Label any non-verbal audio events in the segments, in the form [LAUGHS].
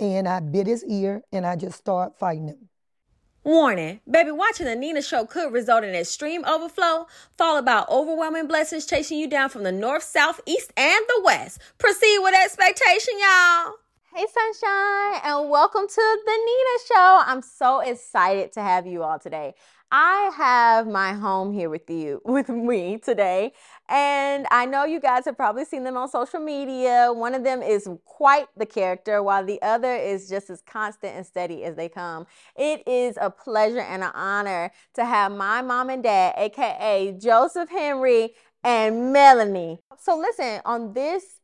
and I bit his ear and I just started fighting him. Warning, baby, watching the Nina show could result in extreme overflow, followed by overwhelming blessings chasing you down from the north, south, east, and the west. Proceed with expectation, y'all. Hey, Sunshine, and welcome to the Nina Show. I'm so excited to have you all today. I have my home here with you, [LAUGHS] with me today. And I know you guys have probably seen them on social media. One of them is quite the character, while the other is just as constant and steady as they come. It is a pleasure and an honor to have my mom and dad, aka Joseph Henry and Melanie. So, listen, on this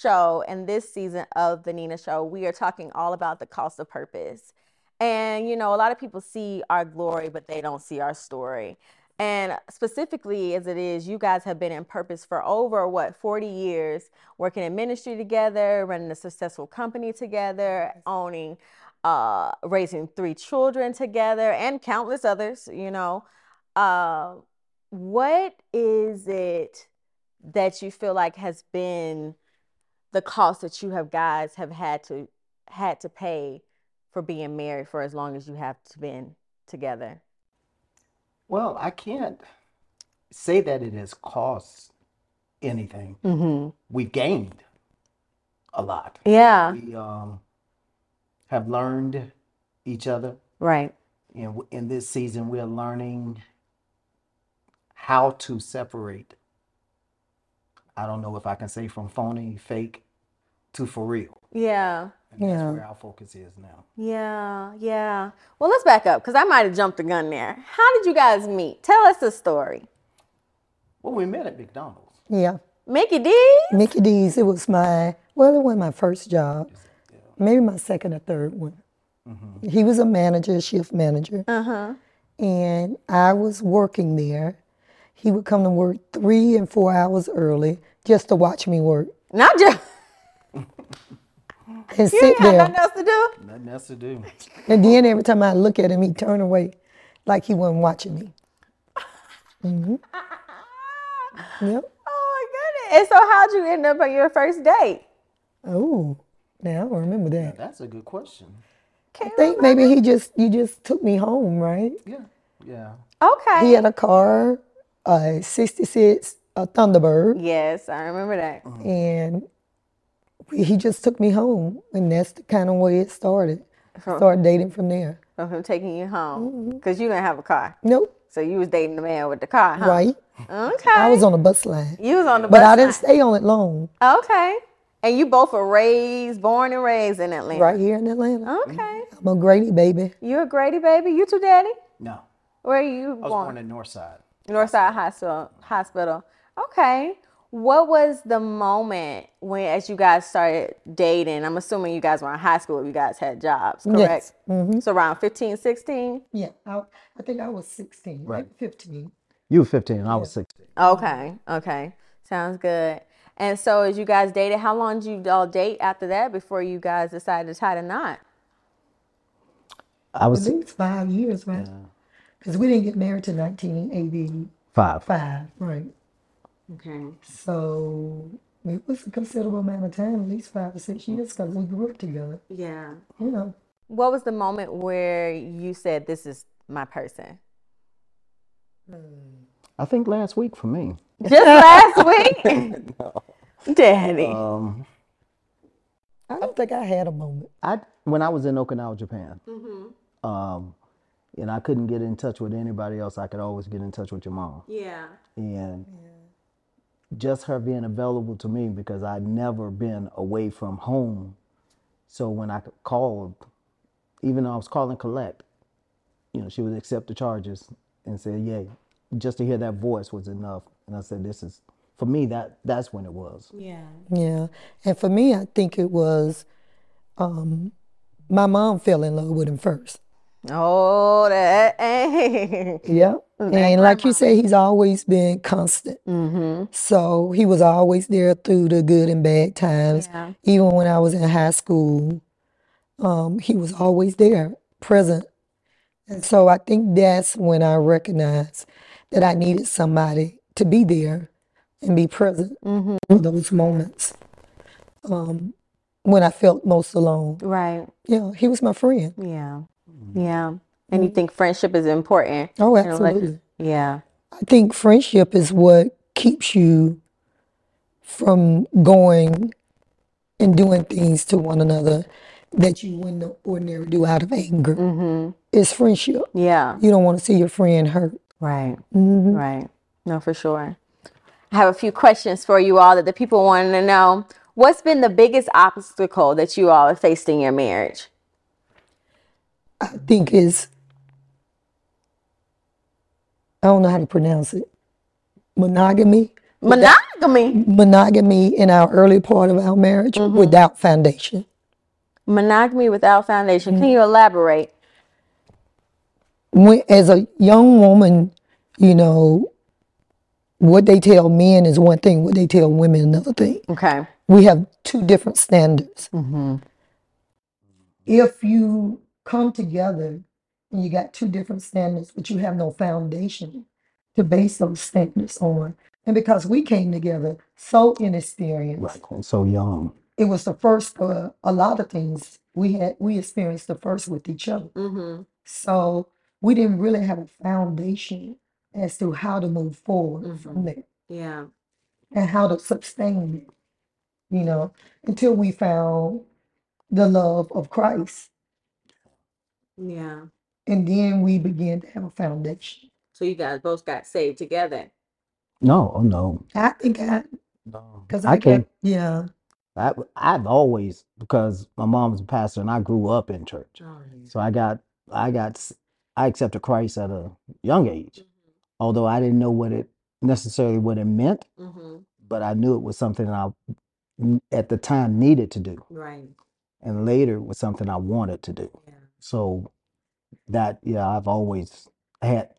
show and this season of the Nina Show, we are talking all about the cost of purpose. And, you know, a lot of people see our glory, but they don't see our story. And specifically, as it is, you guys have been in purpose for over what 40 years, working in ministry together, running a successful company together, owning, uh, raising three children together, and countless others. You know, uh, what is it that you feel like has been the cost that you have guys have had to had to pay for being married for as long as you have been together? Well, I can't say that it has cost anything. Mm-hmm. We've gained a lot. Yeah. We um, have learned each other. Right. And in this season, we're learning how to separate. I don't know if I can say from phony, fake to for real. Yeah. And that's Yeah. where our focus is now. Yeah. Yeah. Well, let's back up because I might have jumped the gun there. How did you guys meet? Tell us the story. Well, we met at McDonald's. Yeah. Mickey D. Mickey D's, it was my, well, it wasn't my first job, maybe my second or third one. He was a manager, shift manager, Uh huh. and I was working there. He would come to work three and four hours early just to watch me work Not just. And You sit ain't had there. nothing else to do. Nothing else to do. [LAUGHS] And then every time I look at him, he'd turn away like he wasn't watching me. Mm-hmm. [LAUGHS] Yep. Oh my goodness. And so, how'd you end up on your first date? Oh, now I don't remember that. That's a good question. I think maybe he just, you just took me home, right? Yeah. Yeah. Okay. He had a car, a 66, a Thunderbird, Yes, I remember that. Mm-hmm. and we, he just took me home. And that's the kind of way it started. Started dating from there. From him taking you home Mm-hmm. because you didn't have a car, Nope, so you was dating the man with the car, huh? right? Okay. I was on the bus line, You was on the but bus. But I didn't line. stay on it long. Okay. And you both were raised, born and raised in Atlanta. Right here in Atlanta. Okay. I'm a Grady baby. You a Grady baby? You too, daddy? No. Where are you I was born? born in Northside. Northside Hospital. Hospital. Okay. What was the moment when, as you guys started dating? I'm assuming you guys were in high school. You guys had jobs, correct? Yes. So around 15, 16? Yeah, I, I think I was 16, Right. 15. You were 15, I was 16. Okay. Okay. Sounds good. And so, as you guys dated, how long did you all date after that before you guys decided to tie the knot? I At was least five years, right? Because we didn't get married till 1985, five. right? Okay. So it was a considerable amount of time, at least five or six years, because we grew up together. Yeah. You know, What was the moment where you said, This is my person? I think last week for me. [LAUGHS] Just last [LAUGHS] week? Daddy. Um, I don't think I had a moment. I when I was in Okinawa, Japan, um, and I couldn't get in touch with anybody else. I could always get in touch with your mom, yeah. and just her being available to me because I'd never been away from home. So when I called, even though I was calling collect, you know, she would accept the charges and say, "Yay!" Just to hear that voice was enough, and I said, "This is." For me, that that's when it was. Yeah. Yeah. And for me, I think it was um, my mom fell in love with him first. Oh, that. Hey. [LAUGHS] Yeah. And like you say, he's always been constant. Mm-hmm. So he was always there through the good and bad times. Yeah. Even when I was in high school, um, he was always there, present. And so I think that's when I recognized that I needed somebody to be there and be present Mm-hmm. for those moments. Um, when I felt most alone. Right. Yeah, he was my friend. Yeah. Yeah. And you think friendship is important? Oh, in a relationship? absolutely. Yeah. I think friendship is what keeps you from going and doing things to one another that you wouldn't ordinarily do out of anger. Mm-hmm. It's friendship. Yeah. You don't want to see your friend hurt. Right. hmm Right. No, for sure. I have a few questions for you all that the people want to know. What's been the biggest obstacle that you all have faced in your marriage? I think is I don't know how to pronounce it. Monogamy. Monogamy. Monogamy in our early part of our marriage Mm-hmm. without foundation. Monogamy without foundation. Can you elaborate? When, as a young woman, you know, what they tell men is one thing, what they tell women another thing. Okay. We have two different standards. Mm-hmm. If you come together and you got two different standards, but you have no foundation to base those standards on, and because we came together so inexperienced, Right. And so young. it was the first uh, a lot of things we had we experienced the first with each other. Mm-hmm. So we didn't really have a foundation as to how to move forward from there Yeah. and how to sustain it, you know, until we found the love of Christ. Yeah. And then we began to have a foundation. So you guys both got saved together. No, oh no. I think I, No. because I I can't. got, yeah, I, I've always because my mom was a pastor and I grew up in church, so I got I got s- I accepted Christ at a young age, although I didn't know what it necessarily what it meant, Mm-hmm. but I knew it was something I n- at the time needed to do, Right. and later was something I wanted to do. Yeah. So that yeah, I've always had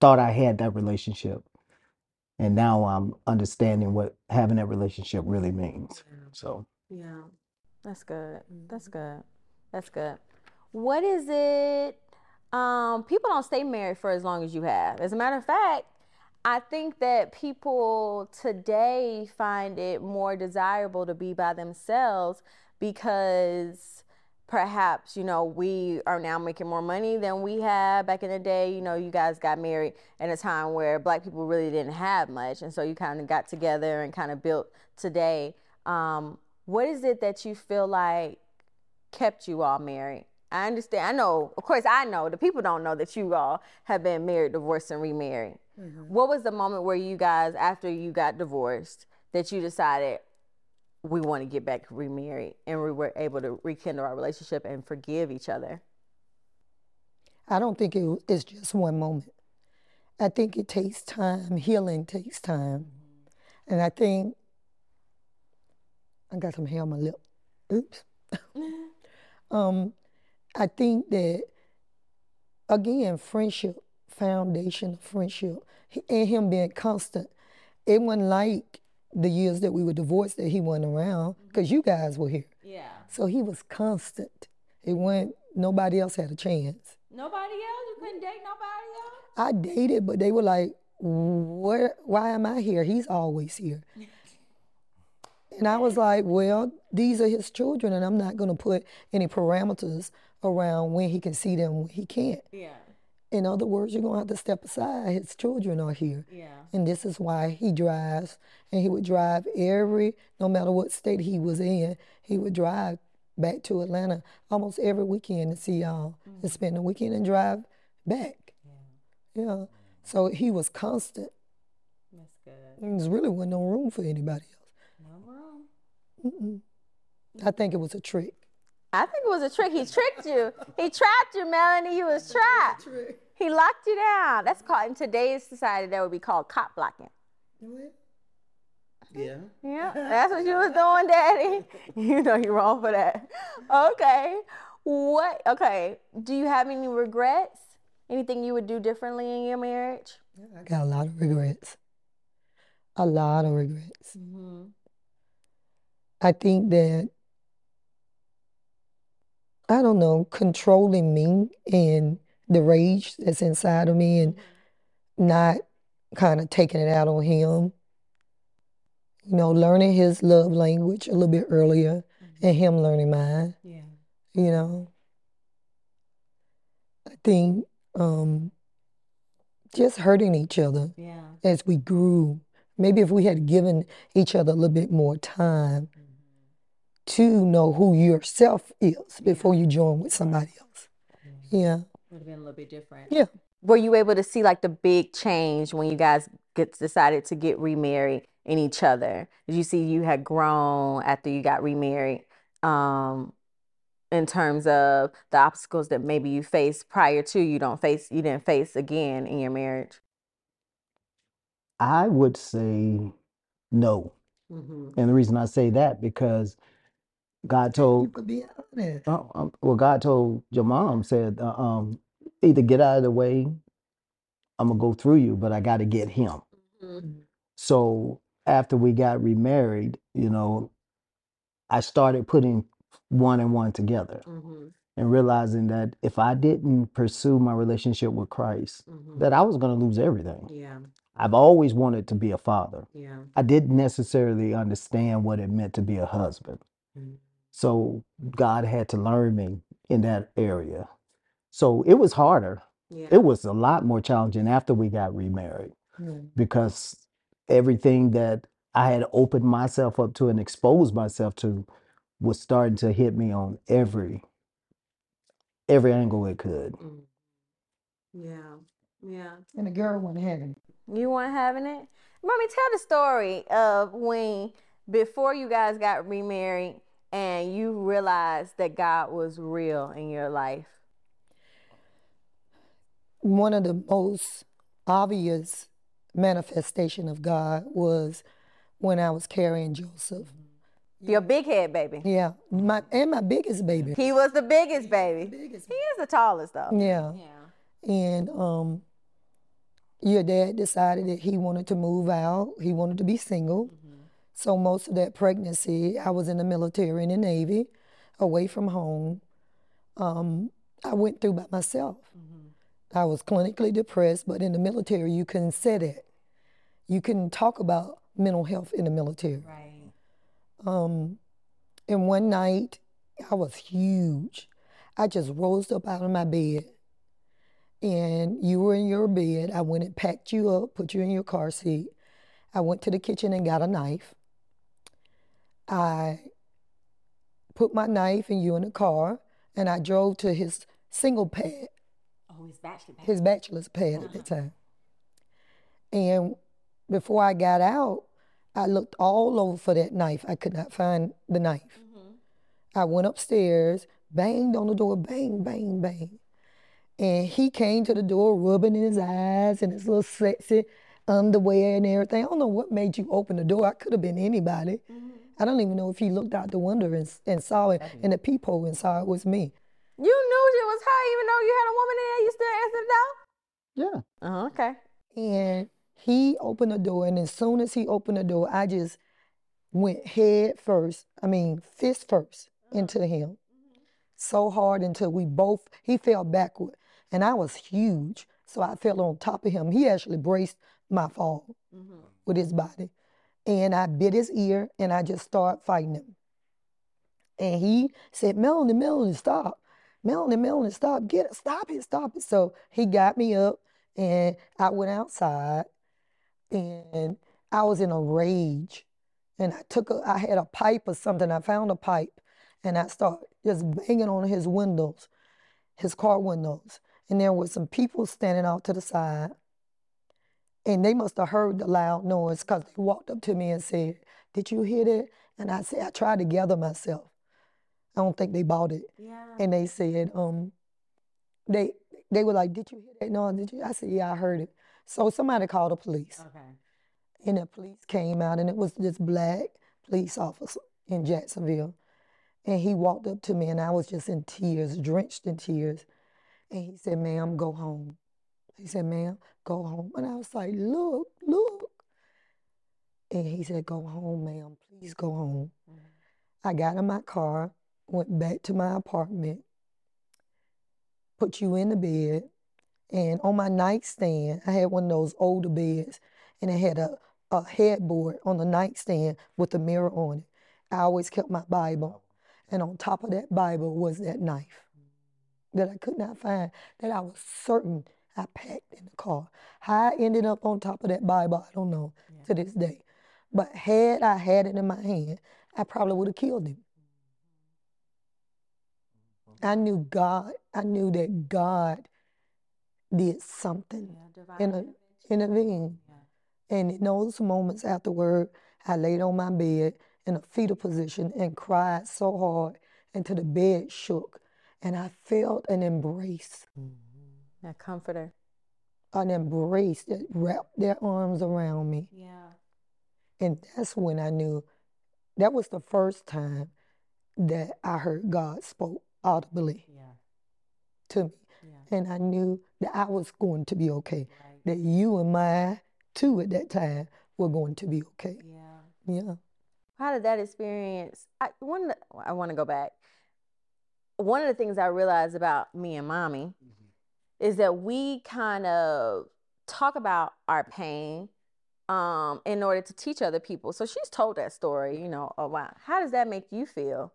thought I had that relationship, and now I'm understanding what having that relationship really means. So. Yeah. That's good. That's good. That's good. What is it? Um, people don't stay married for as long as you have. As a matter of fact, I think that people today find it more desirable to be by themselves because perhaps, you know, we are now making more money than we had back in the day. You know, you guys got married in a time where black people really didn't have much. And so you kind of got together and kind of built today. Um, what is it that you feel like kept you all married? I understand. I know, of course, I know. The people don't know that you all have been married, divorced, and remarried. What was the moment where you guys, after you got divorced, that you decided we want to get back remarried and we were able to rekindle our relationship and forgive each other? I don't think it, it's just one moment. I think it takes time. Healing takes time. And I think I got some hair on my lip. Oops. [LAUGHS] um, I think that again, friendship, foundation of friendship, and him being constant. It wasn't like the years that we were divorced that he wasn't around because you guys were here. Yeah. So he was constant. It went. Nobody else had a chance. Nobody else? You couldn't date nobody else? I dated, but they were like, "Where? Why am I here? He's always here." [LAUGHS] And I was like, "Well, these are his children, and I'm not going to put any parameters around when he can see them, when he can't. Yeah. In other words, you're going to have to step aside. His children are here, Yeah. and this is why he drives. And he would drive every, no matter what state he was in, he would drive back to Atlanta almost every weekend to see y'all and mm. spend the weekend and drive back. Yeah. So he was constant. That's good. There was really wasn't no room for anybody else. No room. Mm-mm. I think it was a trick. I think it was a trick. He tricked you. He trapped you, Melanie. You was trapped. He locked you down. That's called in today's society that would be called cop blocking. Yeah. Yeah, that's what you was doing, Daddy. [LAUGHS] You know you're wrong for that. Okay. What? Okay. Do you have any regrets? Anything you would do differently in your marriage? I got a lot of regrets. A lot of regrets. Mm-hmm. I think that I don't know, controlling me and the rage that's inside of me and not kind of taking it out on him. You know, learning his love language a little bit earlier and him learning mine. Yeah. You know, I think um, just hurting each other Yeah. as we grew. Maybe if we had given each other a little bit more time to know who yourself is before you join with somebody else. Yeah. Would have been a little bit different. Yeah. Were you able to see like the big change when you guys get decided to get remarried in each other? Did you see you had grown after you got remarried? Um, in terms of the obstacles that maybe you faced prior to you don't face you didn't face again in your marriage. I would say no. Mm-hmm. And the reason I say that because God You told, could be honest. oh, um, well, God told your mom said, uh, um, either get out of the way, I'm gonna go through you, but I got to get him. So after we got remarried, you know, I started putting one and one together Mm-hmm. and realizing that if I didn't pursue my relationship with Christ, Mm-hmm. that I was going to lose everything. Yeah, I've always wanted to be a father. yeah. I didn't necessarily understand what it meant to be a husband. So God had to learn me in that area. So it was harder. Yeah. It was a lot more challenging after we got remarried Yeah. because everything that I had opened myself up to and exposed myself to was starting to hit me on every every angle it could. Mm. Yeah. Yeah. And the girl wasn't having it. You weren't having it? Mommy, tell the story of when before you guys got remarried and you realized that God was real in your life. One of the most obvious manifestation of God was when I was carrying Joseph. Your big head baby. Yeah, my and my biggest baby. He was the biggest baby. He is the tallest though. Yeah. Yeah. And um, your dad decided that he wanted to move out. He wanted to be single. So most of that pregnancy, I was in the military in the Navy, away from home. Um, I went through by myself. I was clinically depressed, but in the military, you couldn't say that. You couldn't talk about mental health in the military. Right. Um, and one night, I was huge. I just rose up out of my bed, and you were in your bed. I went and packed you up, put you in your car seat. I went to the kitchen and got a knife. I put my knife and you in the car, and I drove to his single pad, Oh, his bachelor pad. his bachelor's pad at the uh-huh. time. And before I got out, I looked all over for that knife. I could not find the knife. Mm-hmm. I went upstairs, banged on the door, bang, bang, bang. And he came to the door, rubbing his eyes and his little sexy underwear and everything. I don't know what made you open the door. I could have been anybody. Mm-hmm. I don't even know if he looked out the window and, and saw it in the peephole and saw it was me. You knew it was her even though you had a woman in there, you still answered the door? Yeah. Uh-huh, okay. And he opened the door, and as soon as he opened the door, I just went head first, I mean, fist first into him. So hard until we both, he fell backward. And I was huge. So I fell on top of him. He actually braced my fall with his body. And I bit his ear and I just started fighting him. And he said, Melanie, Melanie, stop. Melanie, Melanie, stop. Get it. Stop it. Stop it. So he got me up and I went outside and I was in a rage. And I took a, I had a pipe or something. I found a pipe and I started just banging on his windows, his car windows. And there was some people standing out to the side. And they must have heard the loud noise because they walked up to me and said, Did you hear that? And I said, I tried to gather myself. I don't think they bought it. Yeah. And they said, um, they they were like, Did you hear that? No, did you? I said, Yeah, I heard it. So somebody called the police. Okay. And the police came out, and it was this black police officer in Jacksonville. And he walked up to me, and I was just in tears, drenched in tears. And he said, Ma'am, go home. He said, Ma'am, go home. And I was like, Look, look. And he said, Go home, ma'am. Please go home. Mm-hmm. I got in my car, went back to my apartment, put you in the bed, and on my nightstand, I had one of those older beds, and it had a, a headboard on the nightstand with a mirror on it. I always kept my Bible. And on top of that Bible was that knife mm. that I could not find, that I was certain I packed in the car. How I ended up on top of that Bible, I don't know to this day. But had I had it in my hand, I probably would have killed him. Mm-hmm. I knew God, I knew that God did something in a intervene. And in those moments afterward, I laid on my bed in a fetal position and cried so hard until the bed shook. And I felt an embrace, mm. That comforter. an embrace that wrapped their arms around me. Yeah. And that's when I knew that was the first time that I heard God spoke audibly Yeah. to me. Yeah. And I knew that I was going to be okay. That you and my too at that time were going to be okay. Yeah. Yeah. How did that experience? I one. I want to go back. One of the things I realized about me and mommy mm-hmm. Is that we kind of talk about our pain um, in order to teach other people. So she's told that story, you know, a while. How does that make you feel?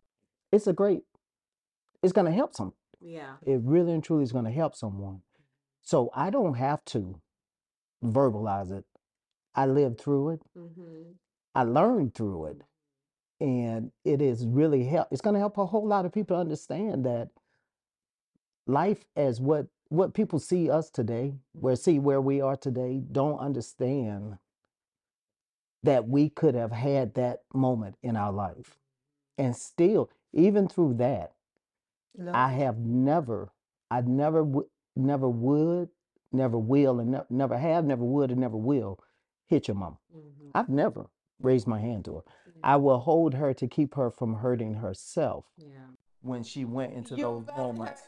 It's a great, it's going to help some. Yeah. It really and truly is going to help someone. So I don't have to verbalize it. I lived through it. Mm-hmm. I learned through it. And it is really help. It's going to help a whole lot of people understand that life as what what people see us today, where see where we are today, don't understand that we could have had that moment in our life. And still, even through that, I have never, I never, w- never would, never will, and ne- never have, never would, and never will hit your mama. Mm-hmm. I've never raised my hand to her. I will hold her to keep her from hurting herself Yeah. when she went into those moments.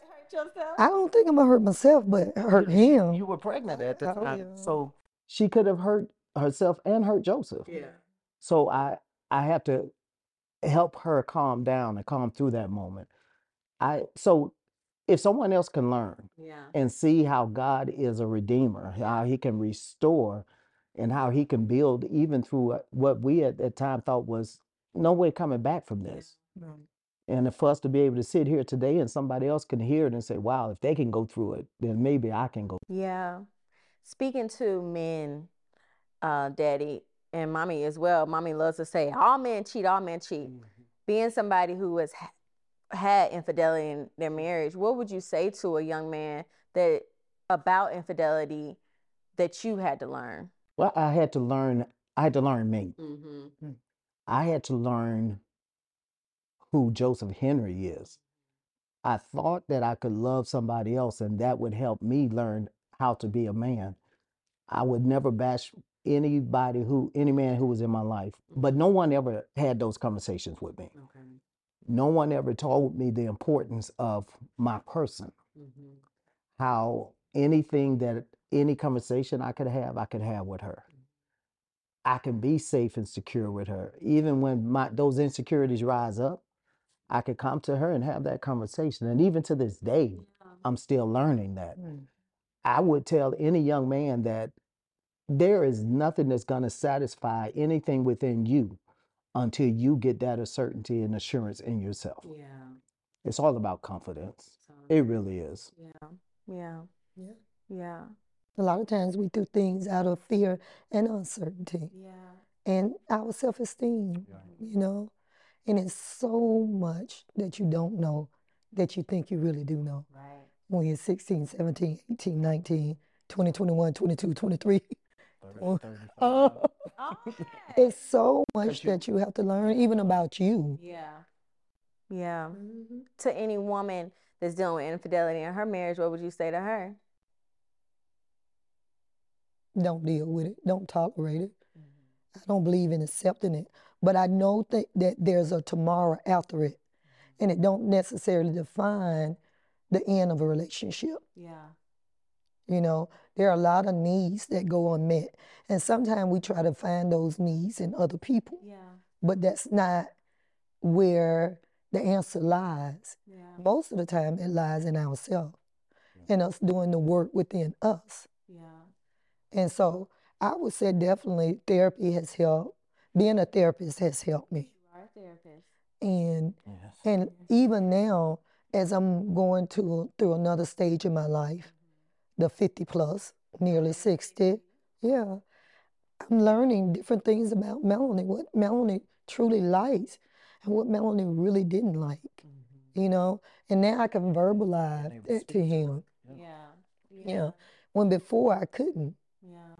I don't think I'm gonna hurt myself, but hurt him. You were pregnant at the Oh, time, yeah. so she could have hurt herself and hurt Joseph. Yeah. So I, I have to help her calm down and calm through that moment. I so if someone else can learn Yeah. and see how God is a redeemer, how he can restore and how he can build even through what- what we at that time thought was no way coming back from this. And for us to be able to sit here today and somebody else can hear it and say, wow, if they can go through it, then maybe I can go. Yeah. Speaking to men, uh, daddy and mommy as well, mommy loves to say, all men cheat, all men cheat. Being somebody who has had infidelity in their marriage, what would you say to a young man that about infidelity that you had to learn? Well, I had to learn, I had to learn me. Mm-hmm. I had to learn who Joseph Henry is. I thought that I could love somebody else and that would help me learn how to be a man. I would never bash anybody who, any man who was in my life, but no one ever had those conversations with me. Okay. No one ever told me the importance of my person, Mm-hmm. how anything that, any conversation I could have, I could have with her. I can be safe and secure with her. Even when my those insecurities rise up, I could come to her and have that conversation. And even to this day, I'm still learning that. I would tell any young man that there is nothing that's going to satisfy anything within you until you get that certainty and assurance in yourself. Yeah. It's all about confidence. It really is. Yeah. Yeah. Yeah. Yeah. A lot of times we do things out of fear and uncertainty Yeah. and our self esteem, you know. And it's so much that you don't know that you think you really do know Right. when you're 16, 17, 18, 19, 20, 21, 22, 23. [LAUGHS] Oh, Oh, it's so much you- that you have to learn, even about you. yeah. Yeah. Mm-hmm. To any woman that's dealing with infidelity in her marriage, what would you say to her? Don't deal with it. Don't tolerate it. Mm-hmm. I don't believe in accepting it, but I know that, that there's a tomorrow after it, and it don't necessarily define the end of a relationship. Yeah. You know, there are a lot of needs that go unmet, and sometimes we try to find those needs in other people, Yeah. but that's not where the answer lies. Yeah. Most of the time, it lies in ourselves and us doing the work within us. Yeah. And so I would say definitely therapy has helped. Being a therapist has helped me. You are a therapist. And Yes. and even now, as I'm going to through another stage in my life, mm-hmm. the 50 plus, nearly 60, yeah, I'm learning different things about Melanie, what Melanie truly likes and what Melanie really didn't like, mm-hmm. you know. And now I can verbalize that to speak to him. Yeah. Yeah. When before I couldn't. Yeah.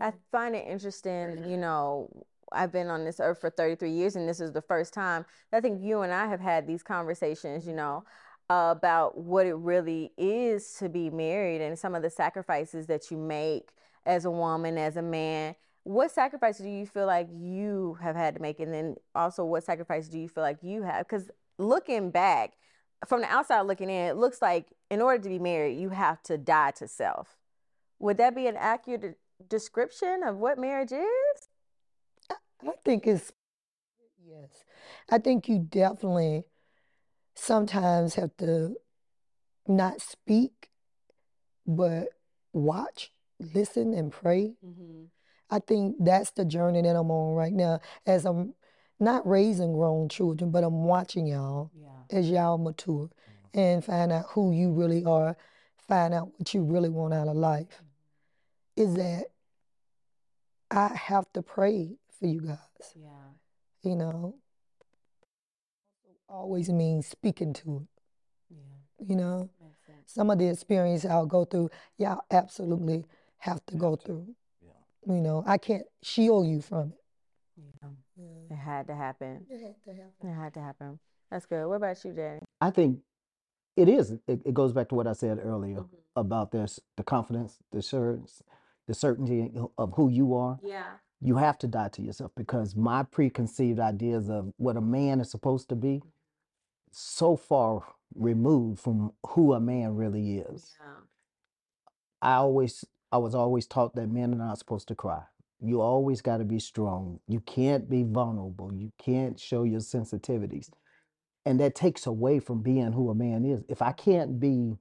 I find it interesting, you know, I've been on this earth for 33 years and this is the first time I think you and I have had these conversations, you know, about what it really is to be married and some of the sacrifices that you make as a woman, as a man. What sacrifices do you feel like you have had to make? And then also, what sacrifices do you feel like you have? Because looking back, from the outside looking in, it looks like in order to be married, you have to die to self. Would that be an accurate description of what marriage is? I think it's yes. I think you definitely sometimes have to not speak, but watch, listen, and pray. Mm-hmm. I think that's the journey that I'm on right now. As I'm not raising grown children, but I'm watching y'all Yeah. as y'all mature and find out who you really are, find out what you really want out of life. Is that I have to pray for you guys. Yeah. you know, always means speaking to it, Yeah. you know. Some of the experience I'll go through, y'all absolutely have to go through. Yeah. You know, I can't shield you from it. Yeah. It had to happen. It had to happen. It had to happen. That's good. What about you, Daddy? I think it is. It, it goes back to what I said earlier Mhm. about this the confidence, the assurance, the certainty of who you are. Yeah. You have to die to yourself because my preconceived ideas of what a man is supposed to be so far removed from who a man really is. Yeah. I always I was always taught that men are not supposed to cry. You always got to be strong. You can't be vulnerable. You can't show your sensitivities. And that takes away from being who a man is. If I can't be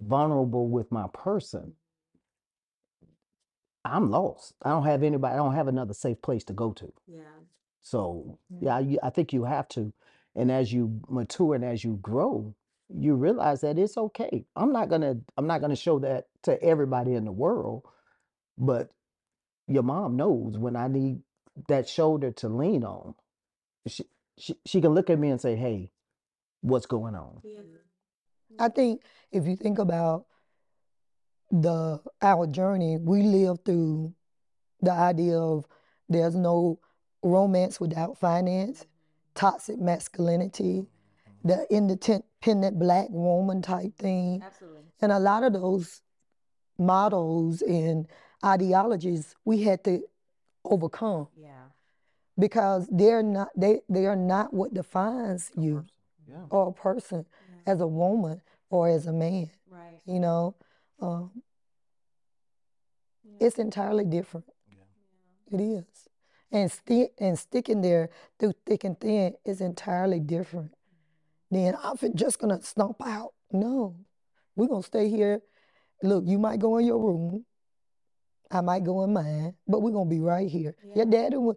vulnerable with my person, I'm lost. I don't have anybody, I don't have another safe place to go to. Yeah. So, yeah, you, I think you have to. And as you mature and as you grow, you realize that it's okay. I'm not gonna I'm not gonna show that to everybody in the world, but your mom knows when I need that shoulder to lean on. She she, she can look at me and say, "Hey, what's going on?" Yeah. I think if you think about the our journey, we live through the idea of there's no romance without finance, toxic masculinity, the independent black woman type thing. Absolutely. And a lot of those models and ideologies we had to overcome Yeah. because they're not they they are not what defines you Yeah. or a person as a woman or as a man. Right. You know, um, it's entirely different. It is, and stick and sticking there through thick and thin is entirely different. Then I'm just gonna stomp out. No, we're gonna stay here. Look, you might go in your room. I might go in mine, but we're gonna be right here. Your daddy was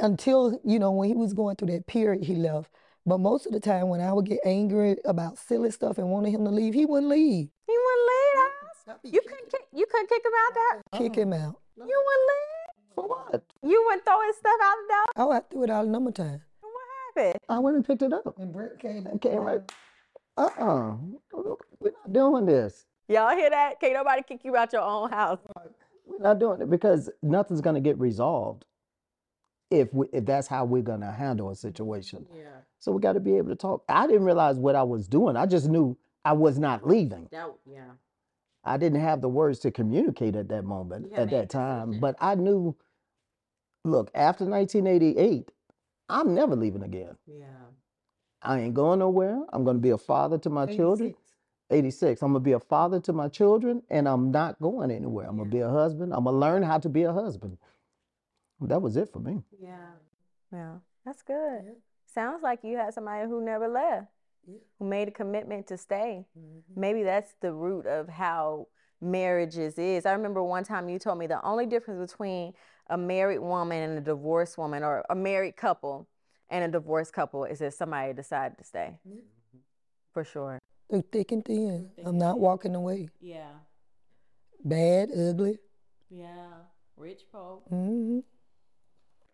until you know when he was going through that period, he left. But most of the time, when I would get angry about silly stuff and wanted him to leave, he wouldn't leave. He wouldn't leave the house. You couldn't kick. You couldn't kick him out there. Kick him out. You wouldn't leave. For what? You wouldn't throw his stuff out the door. Oh, I threw it out a number of times. What happened? I went and picked it up. And Brett came, I came right. Uh-uh. We're not doing this. Y'all hear that? Can't nobody kick you out your own house. We're not doing it because nothing's going to get resolved if we, if that's how we're going to handle a situation. Yeah. So we got to be able to talk. I didn't realize what I was doing. I just knew I was not leaving. That. Yeah. I didn't have the words to communicate at that moment, You at that time. [LAUGHS] But I knew, look, after 1988, I'm never leaving again. Yeah. I ain't going nowhere. I'm going to be a father to my children. 86. I'm going to be a father to my children, and I'm not going anywhere. I'm going to be a husband. I'm going to learn how to be a husband. That was it for me. Yeah. Yeah. That's good. Sounds like you had somebody who never left, who made a commitment to stay. Maybe that's the root of how marriages is. I remember one time you told me the only difference between a married woman and a divorced woman or a married couple and a divorced couple is if somebody decided to stay. For sure. Through thick and thin. I'm not walking away. Yeah. Bad, ugly. Yeah. Rich folk. Mm-hmm.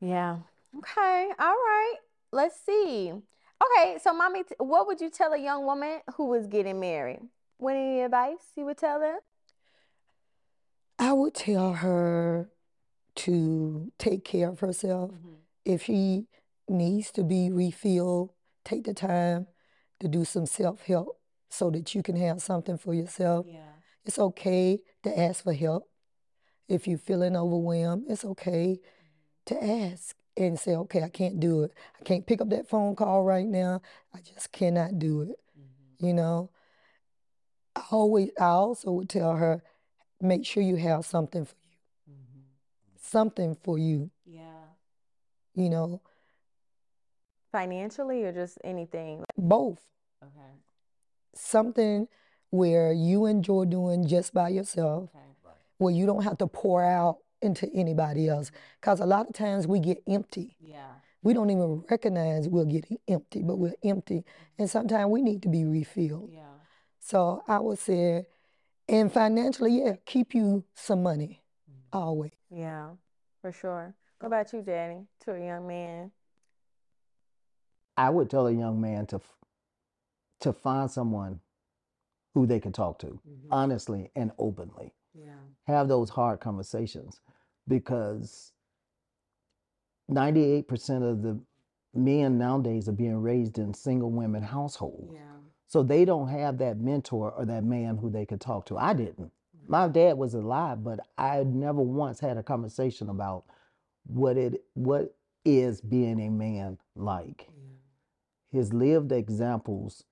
Yeah. Okay. All right. Let's see. Okay. So, mommy, t- what would you tell a young woman who was getting married? What any advice you would tell them? I would tell her to take care of herself. Mm-hmm. If she needs to be refilled, take the time to do some self help so that you can have something for yourself. Yeah. It's okay to ask for help. If you're feeling overwhelmed, it's okay mm-hmm. to ask and say, okay, I can't do it. I can't pick up that phone call right now. I just cannot do it. Mm-hmm. You know, I always, I also would tell her, make sure you have something for you. Mm-hmm. Something for you, Yeah. you know, Financially or just anything? both. Okay. Something where you enjoy doing just by yourself, Okay. where you don't have to pour out into anybody else. Because a lot of times we get empty. Yeah. We don't even recognize we're getting empty, but we're empty. And sometimes we need to be refilled. Yeah. So I would say, and financially, yeah, keep you some money mm-hmm. always. Yeah, for sure. What about you, Daddy? To a young man? I would tell a young man to to find someone who they can talk to mm-hmm. honestly and openly. Yeah. Have those hard conversations because 98% of the men nowadays are being raised in single women households. Yeah. So they don't have that mentor or that man who they could talk to. I didn't. My mm-hmm. dad was alive, but I never once had a conversation about what it what is being a man like. His lived examples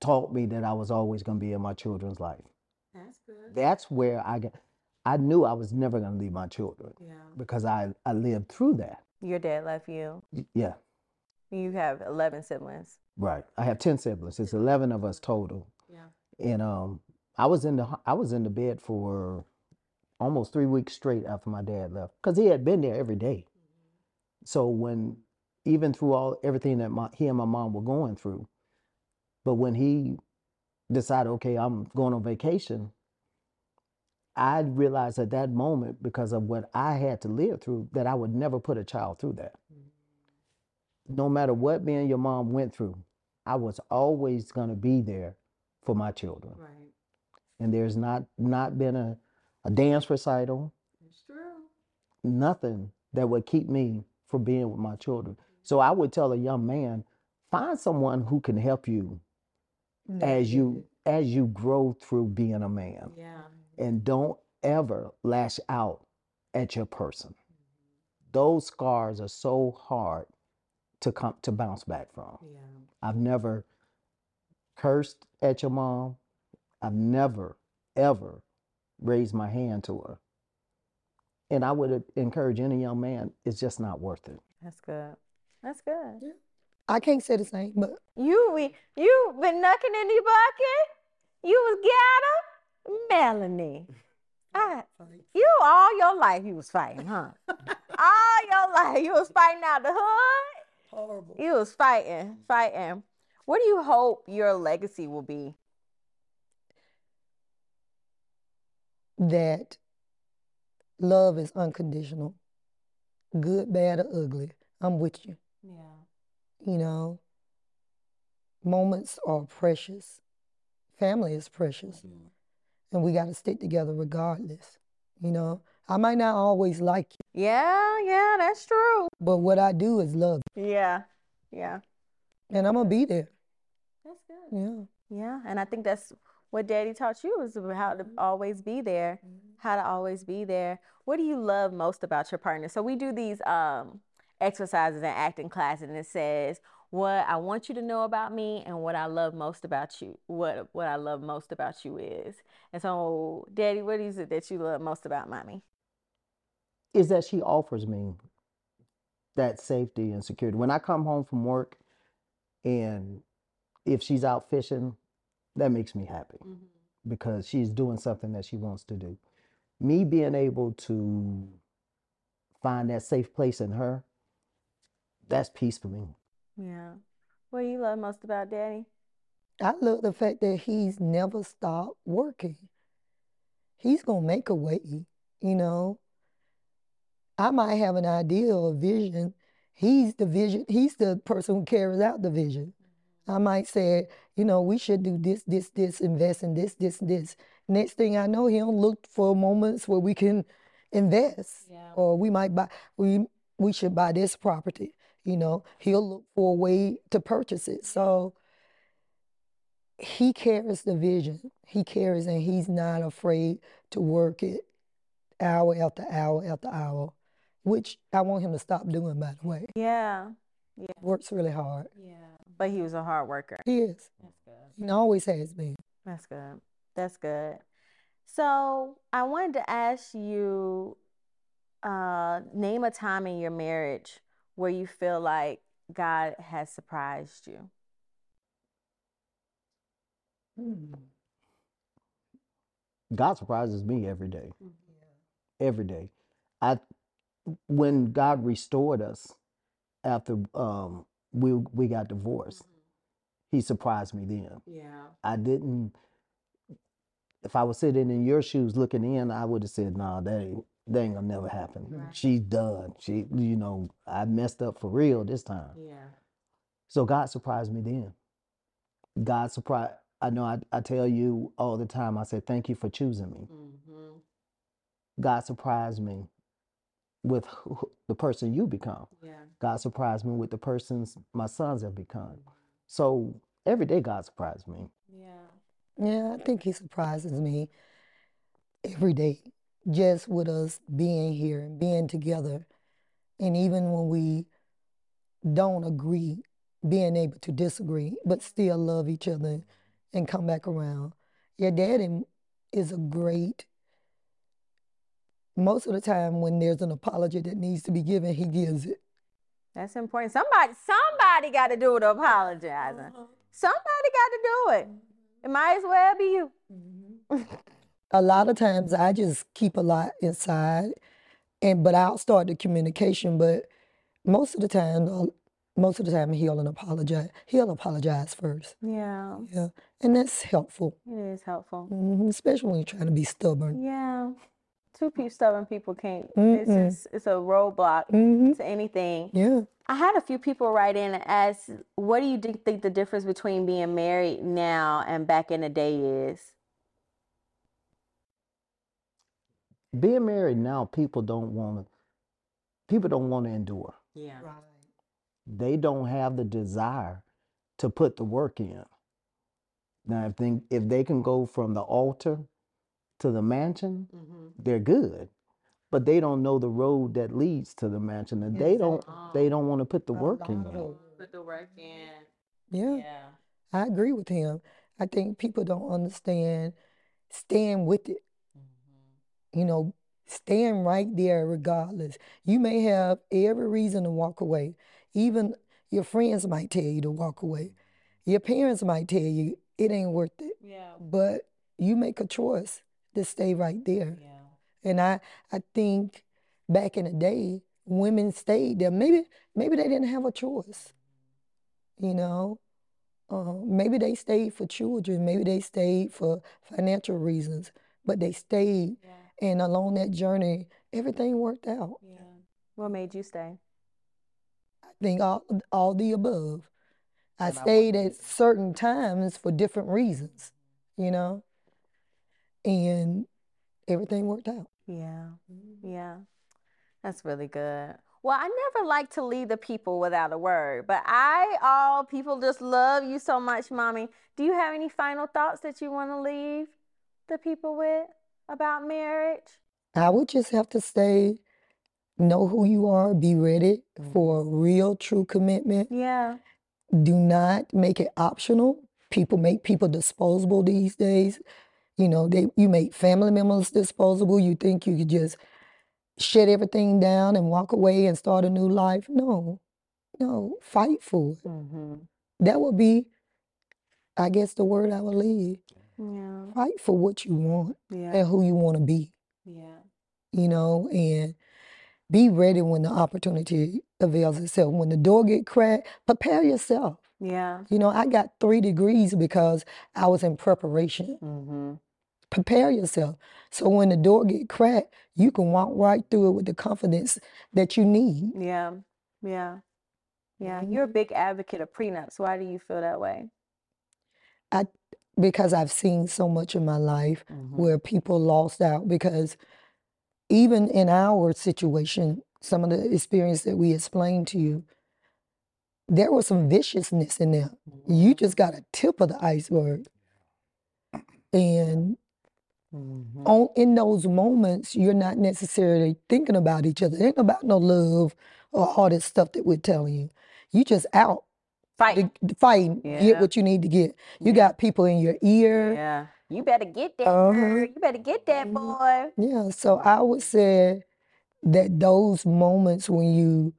taught me that I was always going to be in my children's life. That's good. That's where I got I knew I was never going to leave my children Yeah. because I I lived through that. Your dad left you. Y- Yeah, You have 11 siblings. right. I have 10 siblings. It's 11 of us total. Yeah. and um I was in the I was in the bed for almost three weeks straight after my dad left because he had been there every day. So when even through all everything that my he and my mom were going through, but when he decided, okay, I'm going on vacation, I realized at that moment because of what I had to live through that I would never put a child through that. No matter what me and your mom went through, I was always going to be there for my children Right. and there's not not been a, a dance recital It's true. nothing that would keep me from being with my children so i would tell a young man find someone who can help you as you as you grow through being a man Yeah. Mm-hmm. and don't ever lash out at your person mm-hmm. those scars are so hard to come to bounce back from Yeah. I've never cursed at your mom. I've never, ever raised my hand to her. And I would encourage any young man, it's just not worth it. That's good. That's good. I can't say the same, but You we you been knocking in the bucket? You was got her? Melanie. I, you all your life you was fighting, huh? [LAUGHS] all your life you was fighting out the hood. horrible. You was fighting, fighting. What do you hope your legacy will be? That love is unconditional, good, bad, or ugly. I'm with you. Yeah. You know, moments are precious. Family is precious. Mm-hmm. And we got to stick together regardless. You know, I might not always like you, Yeah, yeah, that's true. but what I do is love You. Yeah, yeah. And I'm going to be there. That's good. Yeah. yeah. And I think that's what Daddy taught you is how to mm-hmm. always be there, mm-hmm. how to always be there. What do you love most about your partner? So we do these um, exercises and acting class, and it says what I want you to know about me and what I love most about you. What what I love most about you is. And so, Daddy, what is it that you love most about mommy? Is that she offers me that safety and security. When I come home from work and if she's out fishing, that makes me happy mm-hmm. because she's doing something that she wants to do. Me being able to find that safe place in her, that's peace for me. Yeah. What do you love most about daddy? I love the fact that he's never stopped working. He's gonna make a way, you know. I might have an idea or a vision. He's the vision, he's the person who carries out the vision. I might say, you know, we should do this, this, this, invest in this, this, this. Next thing I know, he'll look for moments where we can invest. Yeah. Or we might buy we we should buy this property. You know, he'll look for a way to purchase it. So he carries the vision. He carries and he's not afraid to work it hour after hour after hour, which I want him to stop doing, by the way. Yeah. Yeah. Works really hard. Yeah. But he was a hard worker. He is. That's good. He always has been. That's good. That's good. So I wanted to ask you, uh, name a time in your marriage where you feel like God has surprised you. Hmm. God surprises me every day. Mm-hmm. Every day. I when God restored us after um we we got divorced, mm-hmm. he surprised me then. Yeah. I didn't if I was sitting in your shoes looking in, I would have said, nah, that ain't that ain't gonna never happen. Right. She's done. She you know, I messed up for real this time. Yeah. So God surprised me then. God surprised I know I, I tell you all the time, I say, thank you for choosing me. Mm-hmm. God surprised me with who, the person you become. Yeah. God surprised me with the persons my sons have become. So every day God surprised me. Yeah. Yeah, I think he surprises me every day, just with us being here and being together. And even when we don't agree, being able to disagree, but still love each other and come back around. Your daddy is a great, most of the time when there's an apology that needs to be given, he gives it. That's important. Somebody, somebody got to do the apologizing. Uh-huh. Somebody got to do it. It might as well be you. Mm-hmm. [LAUGHS] a lot of times I just keep a lot inside, and but I'll start the communication. But most of the time, uh, most of the time he'll apologize. He'll apologize first. Yeah, Yeah, and that's helpful, it is helpful. hmm especially when you're trying to be stubborn. Yeah, two pe- stubborn people can't. It's Mm-mm. just, it's a roadblock hmm to anything. Yeah, I had a few people write in and ask, "What do you think the difference between being married now and back in the day is?" Being married now, people don't want to. People don't want to endure. Yeah. They don't have the desire to put the work in. Now, if they if they can go from the altar to the mansion, Mm-hmm. they're good. But they don't know the road that leads to the mansion, and they don't they don't want to put the A work in. Put the work in. yeah, Yeah. I agree with him. I think people don't understand staying with it. You know, staying right there regardless. You may have every reason to walk away. Even your friends might tell you to walk away. Your parents might tell you it ain't worth it. Yeah. But you make a choice to stay right there. Yeah. And I, I think back in the day, women stayed there. Maybe maybe they didn't have a choice. You know, uh, maybe they stayed for children. Maybe they stayed for financial reasons. But they stayed, Yeah. And along that journey, everything worked out. Yeah. What made you stay? I think all all the above. I And I stayed at certain times for different reasons. You know, and everything worked out. Yeah. Yeah. That's really good. Well, I never like to leave the people without a word, but I, all people just love you so much, mommy. Do you have any final thoughts that you want to leave the people with about marriage? I would just have to say, know who you are, be ready for a real, true commitment. Yeah. Do not make it optional. People make people disposable these days. You know, they you make family members disposable. You think you could just shut everything down and walk away and start a new life. No, no, fight for it. Mm-hmm. That would be, I guess, the word I would leave. Yeah. Fight for what you want Yeah. and who you want to be. Yeah. you know, and be ready when the opportunity avails itself. When the door get cracked, prepare yourself. Yeah. You know, I got three degrees because I was in preparation. Mm-hmm. Prepare yourself. So when the door get cracked, you can walk right through it with the confidence that you need. Yeah. Yeah. Yeah. Mhm. You're a big advocate of prenups. Why do you feel that way? I because I've seen so much in my life Mhm. where people lost out because even in our situation, some of the experience that we explained to you, there was some viciousness in there. You just got a tip of the iceberg. And Mhm. on in those moments, you're not necessarily thinking about each other. It ain't about no love or all this stuff that we're telling you. You just out Fight. to fighting, get what you need to get. You Yeah. got people in your ear. Yeah. You better get that Uh-huh. girl. You better get that Mhm. boy. Yeah, so I would say that those moments when you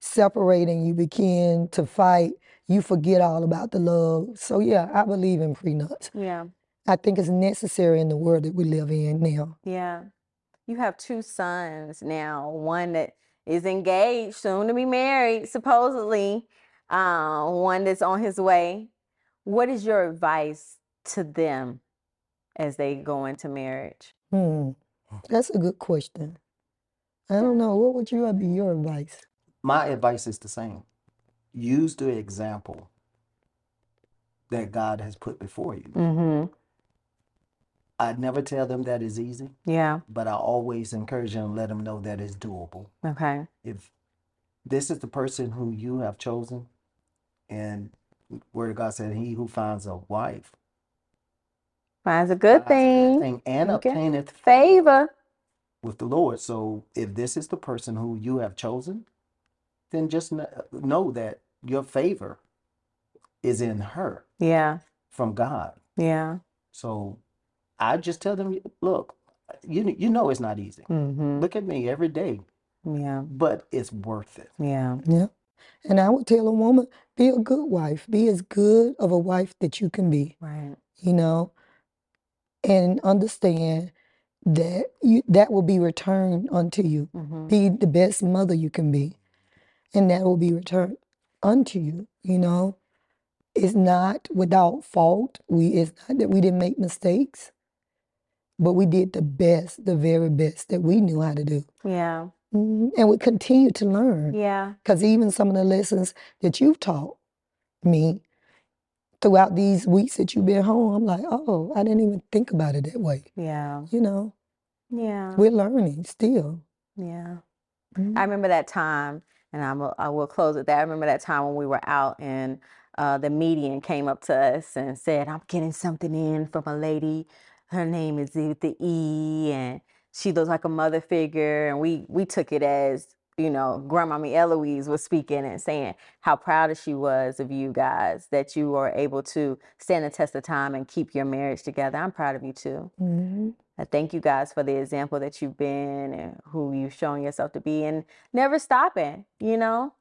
separate and you begin to fight, you forget all about the love. So yeah, I believe in prenups. Yeah. I think it's necessary in the world that we live in now. Yeah. You have two sons now, one that is engaged, soon to be married, supposedly, uh, one that's on his way. What is your advice to them as they go into marriage? Hmm, that's a good question. I don't know. What would you be your advice? My advice is the same. Use the example that God has put before you. Mm-hmm. I never tell them that is easy, Yeah. but I always encourage them, let them know that it's doable. Okay. If this is the person who you have chosen, and Word of God said, "He who finds a wife Finds a good finds a good thing. thing and Okay. obtaineth Favor. with the Lord." So, if this is the person who you have chosen, then just know that your favor is in her Yeah. from God. Yeah. So, I just tell them, look, you you know it's not easy. Mm-hmm. Look at me every day, Yeah. but it's worth it. Yeah. Yeah. And I would tell a woman, be a good wife. Be as good of a wife that you can be. Right. you know, and understand that you that will be returned unto you. Mm-hmm. Be the best mother you can be, and that will be returned unto you. You know, it's not without fault. We it's not that we didn't make mistakes, but we did the best, the very best that we knew how to do, Yeah. Mhm. and we continue to learn. Yeah. Because even some of the lessons that you've taught me throughout these weeks that you've been home, I'm like, oh, I didn't even think about it that way. Yeah. You know, Yeah. we're learning still. Yeah. Mhm. I remember that time, and I'm a, I will close with that. I remember that time when we were out and uh, the median came up to us and said, "I'm getting something in from a lady. Her name is with the E, and she looks like a mother figure." And we we took it as you know, Grandmommy Eloise was speaking and saying how proud she was of you guys that you were able to stand the test of time and keep your marriage together. I'm proud of you too. Mhm. I thank you guys for the example that you've been and who you've shown yourself to be and never stopping, you know?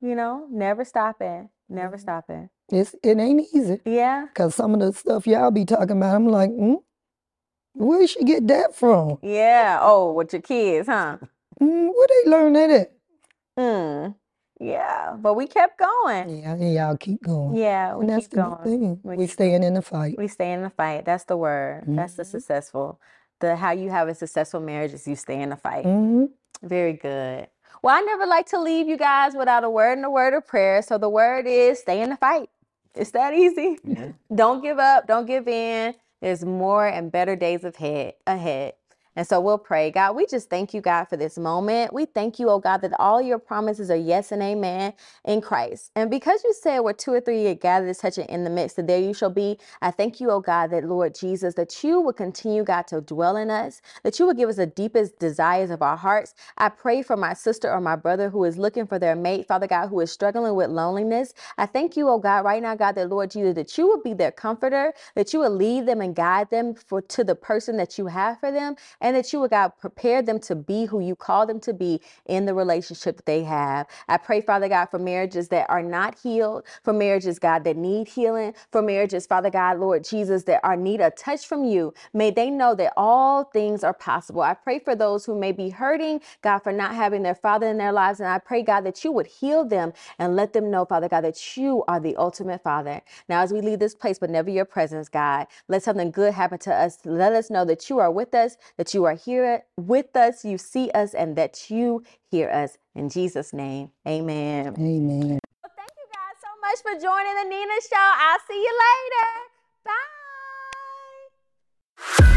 You know, never stopping, never Mhm. stopping. It's it ain't easy Yeah. because some of the stuff y'all be talking about, I'm like, mm, where did she get that from? Yeah. Oh, with your kids, huh? Mm, where they learn that at? Mm. Yeah. But we kept going. Yeah, and y'all keep going. Yeah, we And that's keep the going. thing. We We keep staying in the fight. We stay in the fight. That's the word. That's the Mhm. successful. The how you have a successful marriage is you stay in the fight. hmm Very good. Well, I never like to leave you guys without a word and a word of prayer. So the word is stay in the fight. It's that easy. Yeah. [LAUGHS] Don't give up. Don't give in. There's more and better days ahead. Ahead. And so we'll pray. God, we just thank you, God, for this moment. We thank you, oh God, that all your promises are yes and amen in Christ. And because you said where two or three are gathered, touching in the midst, that there you shall be. I thank you, oh God, that Lord Jesus, that you will continue, God, to dwell in us, that you will give us the deepest desires of our hearts. I pray for my sister or my brother who is looking for their mate, Father God, who is struggling with loneliness. I thank you, oh God, right now, God, that Lord Jesus, that you will be their comforter, that you will lead them and guide them for to the person that you have for them. And that you would, God, prepare them to be who you call them to be in the relationship that they have. I pray, Father God, for marriages that are not healed, for marriages, God, that need healing, for marriages, Father God, Lord Jesus, that are need a touch from you. May they know that all things are possible. I pray for those who may be hurting, God, for not having their father in their lives. And I pray, God, that you would heal them and let them know, Father God, that you are the ultimate Father. Now, as we leave this place, but never your presence, God, let something good happen to us. Let us know that you are with us, that you are here with us, you see us, and that you hear us. In Jesus' name, amen. Amen. Well, thank you guys so much for joining the Nina Show. I'll see you later. Bye.